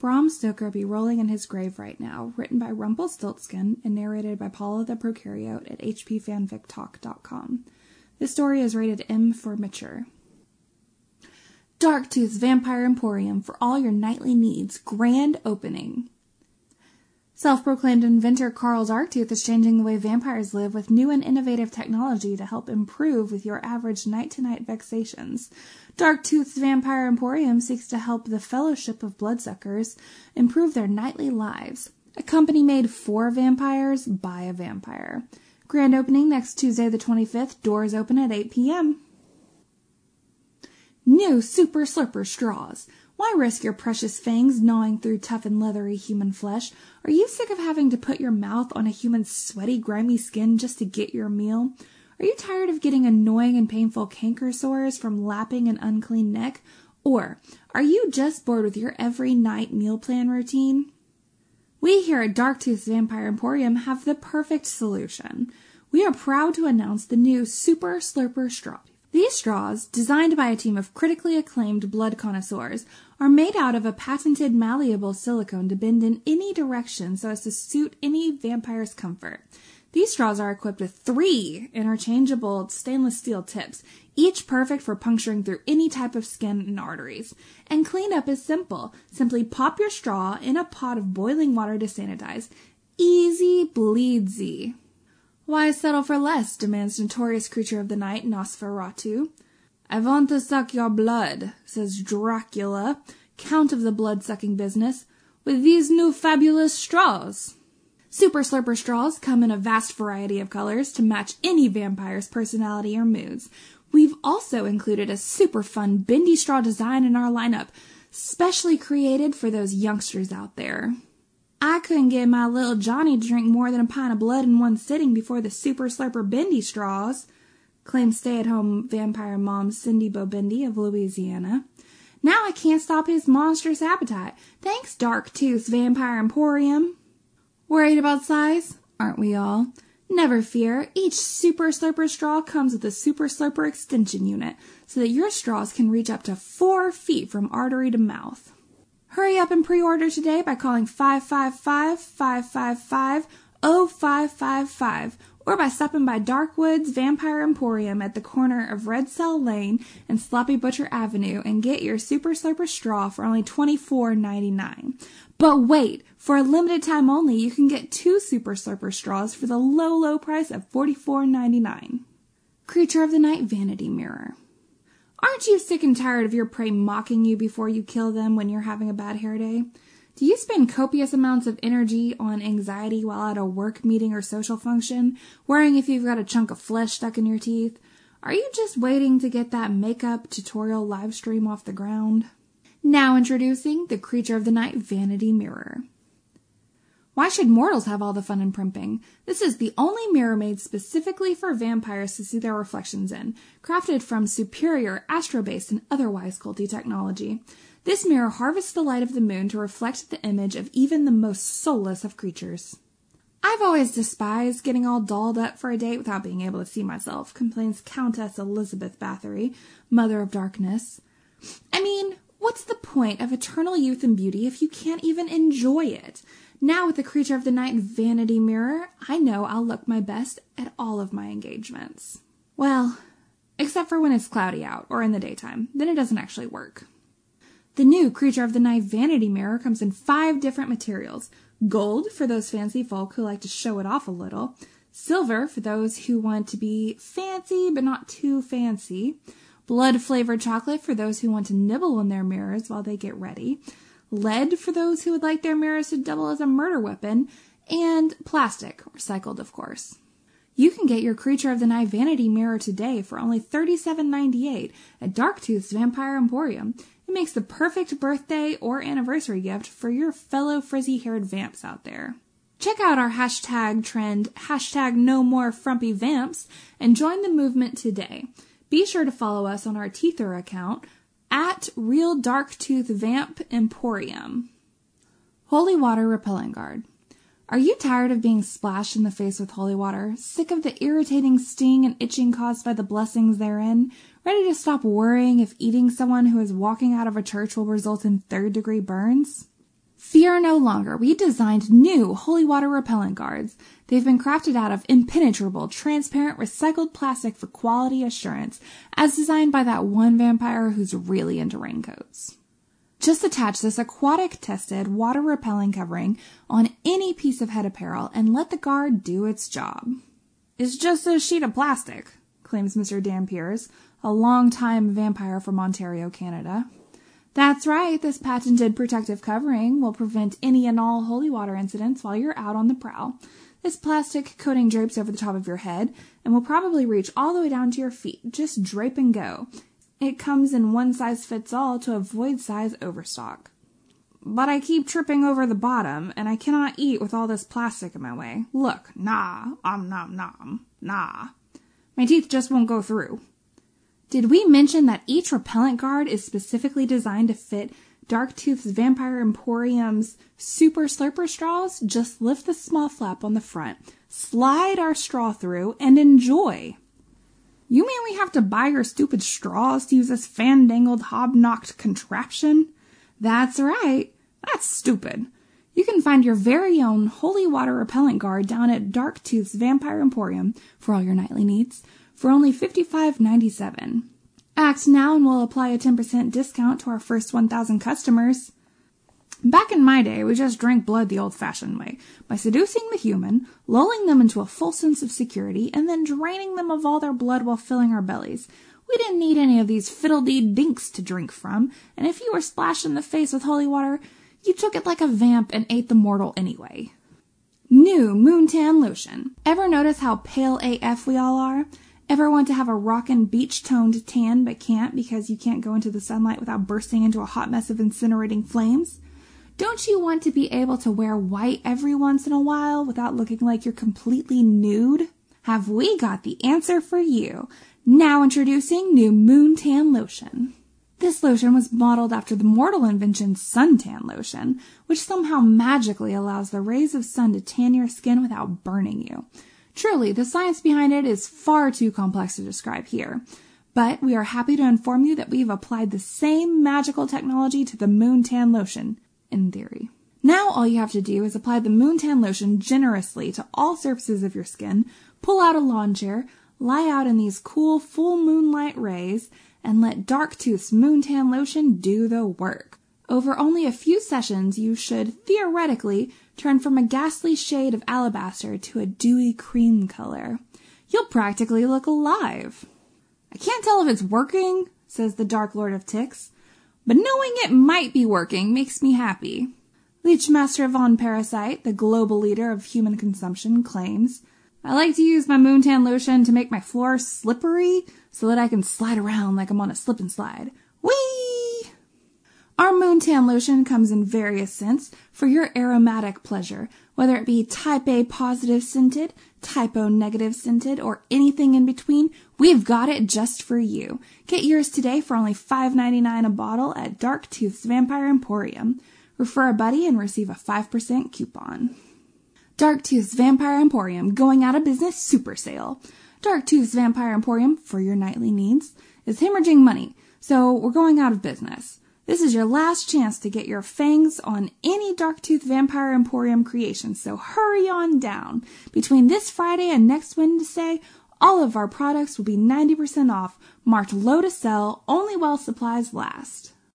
Bram Stoker be rolling in his grave right now, written by Rumpelstiltskin and narrated by Paula the Prokaryote at hpfanfictalk.com. This story is rated M for mature. Darktooth's Vampire Emporium for all your nightly needs. Grand opening. Self-proclaimed inventor Carl Darktooth is changing the way vampires live with new and innovative technology to help improve with your average night-to-night vexations. Darktooth's Vampire Emporium seeks to help the Fellowship of Bloodsuckers improve their nightly lives. A company made for vampires by a vampire. Grand opening next Tuesday the 25th. Doors open at 8 p.m. New Super Slurper Straws. Why risk your precious fangs gnawing through tough and leathery human flesh? Are you sick of having to put your mouth on a human's sweaty, grimy skin just to get your meal? Are you tired of getting annoying and painful canker sores from lapping an unclean neck? Or are you just bored with your every night meal plan routine? We here at Darktooth's Vampire Emporium have the perfect solution. We are proud to announce the new Super Slurper Straw. These straws, designed by a team of critically acclaimed blood connoisseurs, are made out of a patented malleable silicone to bend in any direction so as to suit any vampire's comfort. These straws are equipped with three interchangeable stainless steel tips, each perfect for puncturing through any type of skin and arteries. And cleanup is simple. Simply pop your straw in a pot of boiling water to sanitize. Easy bleedsy. Why settle for less? demands notorious creature of the night Nosferatu. I want to suck your blood, says Dracula, count of the blood-sucking business, with these new fabulous straws. Super Slurper straws come in a vast variety of colors to match any vampire's personality or moods. We've also included a super fun bendy straw design in our lineup, specially created for those youngsters out there. I couldn't get my little Johnny to drink more than a pint of blood in one sitting before the super slurper bendy straws, claimed stay-at-home vampire mom Cindy Bobendy of Louisiana. Now I can't stop his monstrous appetite. Thanks, Dark Darktooth's Vampire Emporium. Worried about size? Aren't we all? Never fear, each Super Slurper straw comes with a Super Slurper extension unit, so that your straws can reach up to four feet from artery to mouth. Hurry up and pre-order today by calling 555-555-0555 or by stopping by Darkwood's Vampire Emporium at the corner of Red Cell Lane and Sloppy Butcher Avenue and get your Super Slurper straw for only $24.99. But wait, for a limited time only, you can get two Super Slurper straws for the low, low price of $44.99. Creature of the Night Vanity Mirror. Aren't you sick and tired of your prey mocking you before you kill them when you're having a bad hair day? Do you spend copious amounts of energy on anxiety while at a work meeting or social function, worrying if you've got a chunk of flesh stuck in your teeth? Are you just waiting to get that makeup tutorial live stream off the ground? Now introducing the Creature of the Night Vanity Mirror. Why should mortals have all the fun in primping? This is the only mirror made specifically for vampires to see their reflections in, crafted from superior astro-based and otherwise culty technology. This mirror harvests the light of the moon to reflect the image of even the most soulless of creatures. I've always despised getting all dolled up for a date without being able to see myself, complains Countess Elizabeth Bathory, Mother of Darkness. I mean, point of eternal youth and beauty if you can't even enjoy it? Now with the Creature of the Night vanity mirror, I know I'll look my best at all of my engagements. Well, except for when it's cloudy out or in the daytime. Then it doesn't actually work. The new Creature of the Night vanity mirror comes in five different materials. Gold for those fancy folk who like to show it off a little. Silver for those who want to be fancy but not too fancy. Blood flavored chocolate for those who want to nibble on their mirrors while they get ready lead for those who would like their mirrors to double as a murder weapon, and plastic, recycled of course. You can get your Creature of the Night Vanity Mirror today for only $37.98 at Darktooth's Vampire Emporium. It makes the perfect birthday or anniversary gift for your fellow frizzy-haired vamps out there. Check out our hashtag trend, hashtag no more frumpy vamps, and join the movement today. Be sure to follow us on our Teether account at Real Dark Tooth Vamp Emporium. Holy Water Repellent Guard. Are you tired of being splashed in the face with holy water? Sick of the irritating sting and itching caused by the blessings therein? Ready to stop worrying if eating someone who is walking out of a church will result in third degree burns? Fear no longer. We designed new holy water repellent guards. They've been crafted out of impenetrable, transparent, recycled plastic for quality assurance, as designed by that one vampire who's really into raincoats. Just attach this aquatic tested water repelling covering on any piece of head apparel and let the guard do its job. It's just a sheet of plastic, claims Mr. Dampiers, a long-time vampire from Ontario, Canada. That's right, this patented protective covering will prevent any and all holy water incidents while you're out on the prowl. This plastic coating drapes over the top of your head and will probably reach all the way down to your feet. Just drape and go. It comes in one size fits all to avoid size overstock. But I keep tripping over the bottom, and I cannot eat with all this plastic in my way. Look, nah, om nom nom, nah. My teeth just won't go through. Did we mention that each repellent guard is specifically designed to fit Darktooth's Vampire Emporium's Super Slurper straws? Just lift the small flap on the front, slide our straw through, and enjoy. You mean we have to buy your stupid straws to use this fandangled hobnocked contraption? That's right. That's stupid. You can find your very own holy water repellent guard down at Darktooth's Vampire Emporium for all your nightly needs for only $55.97. Act now and we'll apply a 10% discount to our first 1,000 customers. Back in my day, we just drank blood the old fashioned way, by seducing the human, lulling them into a full sense of security, and then draining them of all their blood while filling our bellies. We didn't need any of these fiddle-dee dinks to drink from, and if you were splashed in the face with holy water, you took it like a vamp and ate the mortal anyway. New Moontan Lotion. Ever notice how pale AF we all are? Ever want to have a rockin' beach toned tan but can't because you can't go into the sunlight without bursting into a hot mess of incinerating flames? Don't you want to be able to wear white every once in a while without looking like you're completely nude? Have we got the answer for you? Now introducing new Moon Tan Lotion. This lotion was modeled after the mortal invention suntan lotion, which somehow magically allows the rays of sun to tan your skin without burning you. Truly, the science behind it is far too complex to describe here. But we are happy to inform you that we've applied the same magical technology to the Moon Tan lotion, in theory. Now all you have to do is apply the Moon Tan lotion generously to all surfaces of your skin, pull out a lawn chair, lie out in these cool full moonlight rays, and let Darktooth's Moon Tan lotion do the work. Over only a few sessions, you should theoretically turn from a ghastly shade of alabaster to a dewy cream color. You'll practically look alive. I can't tell if it's working, says the Dark Lord of Ticks, but knowing it might be working makes me happy. Leechmaster Von Parasite, the global leader of human consumption, claims, I like to use my Moontan lotion to make my floor slippery so that I can slide around like I'm on a slip and slide. Whee! Our Moontan lotion comes in various scents for your aromatic pleasure, whether it be type A positive scented, type O negative scented, or anything in between, we've got it just for you. Get yours today for only $5.99 a bottle at Darktooth's Vampire Emporium. Refer a buddy and receive a 5% coupon. Darktooth's Vampire Emporium going out of business super sale. Darktooth's Vampire Emporium for your nightly needs is hemorrhaging money, so we're going out of business. This is your last chance to get your fangs on any Darktooth Vampire Emporium creation, so hurry on down. Between this Friday and next Wednesday, all of our products will be 90% off, marked low to sell, only while supplies last.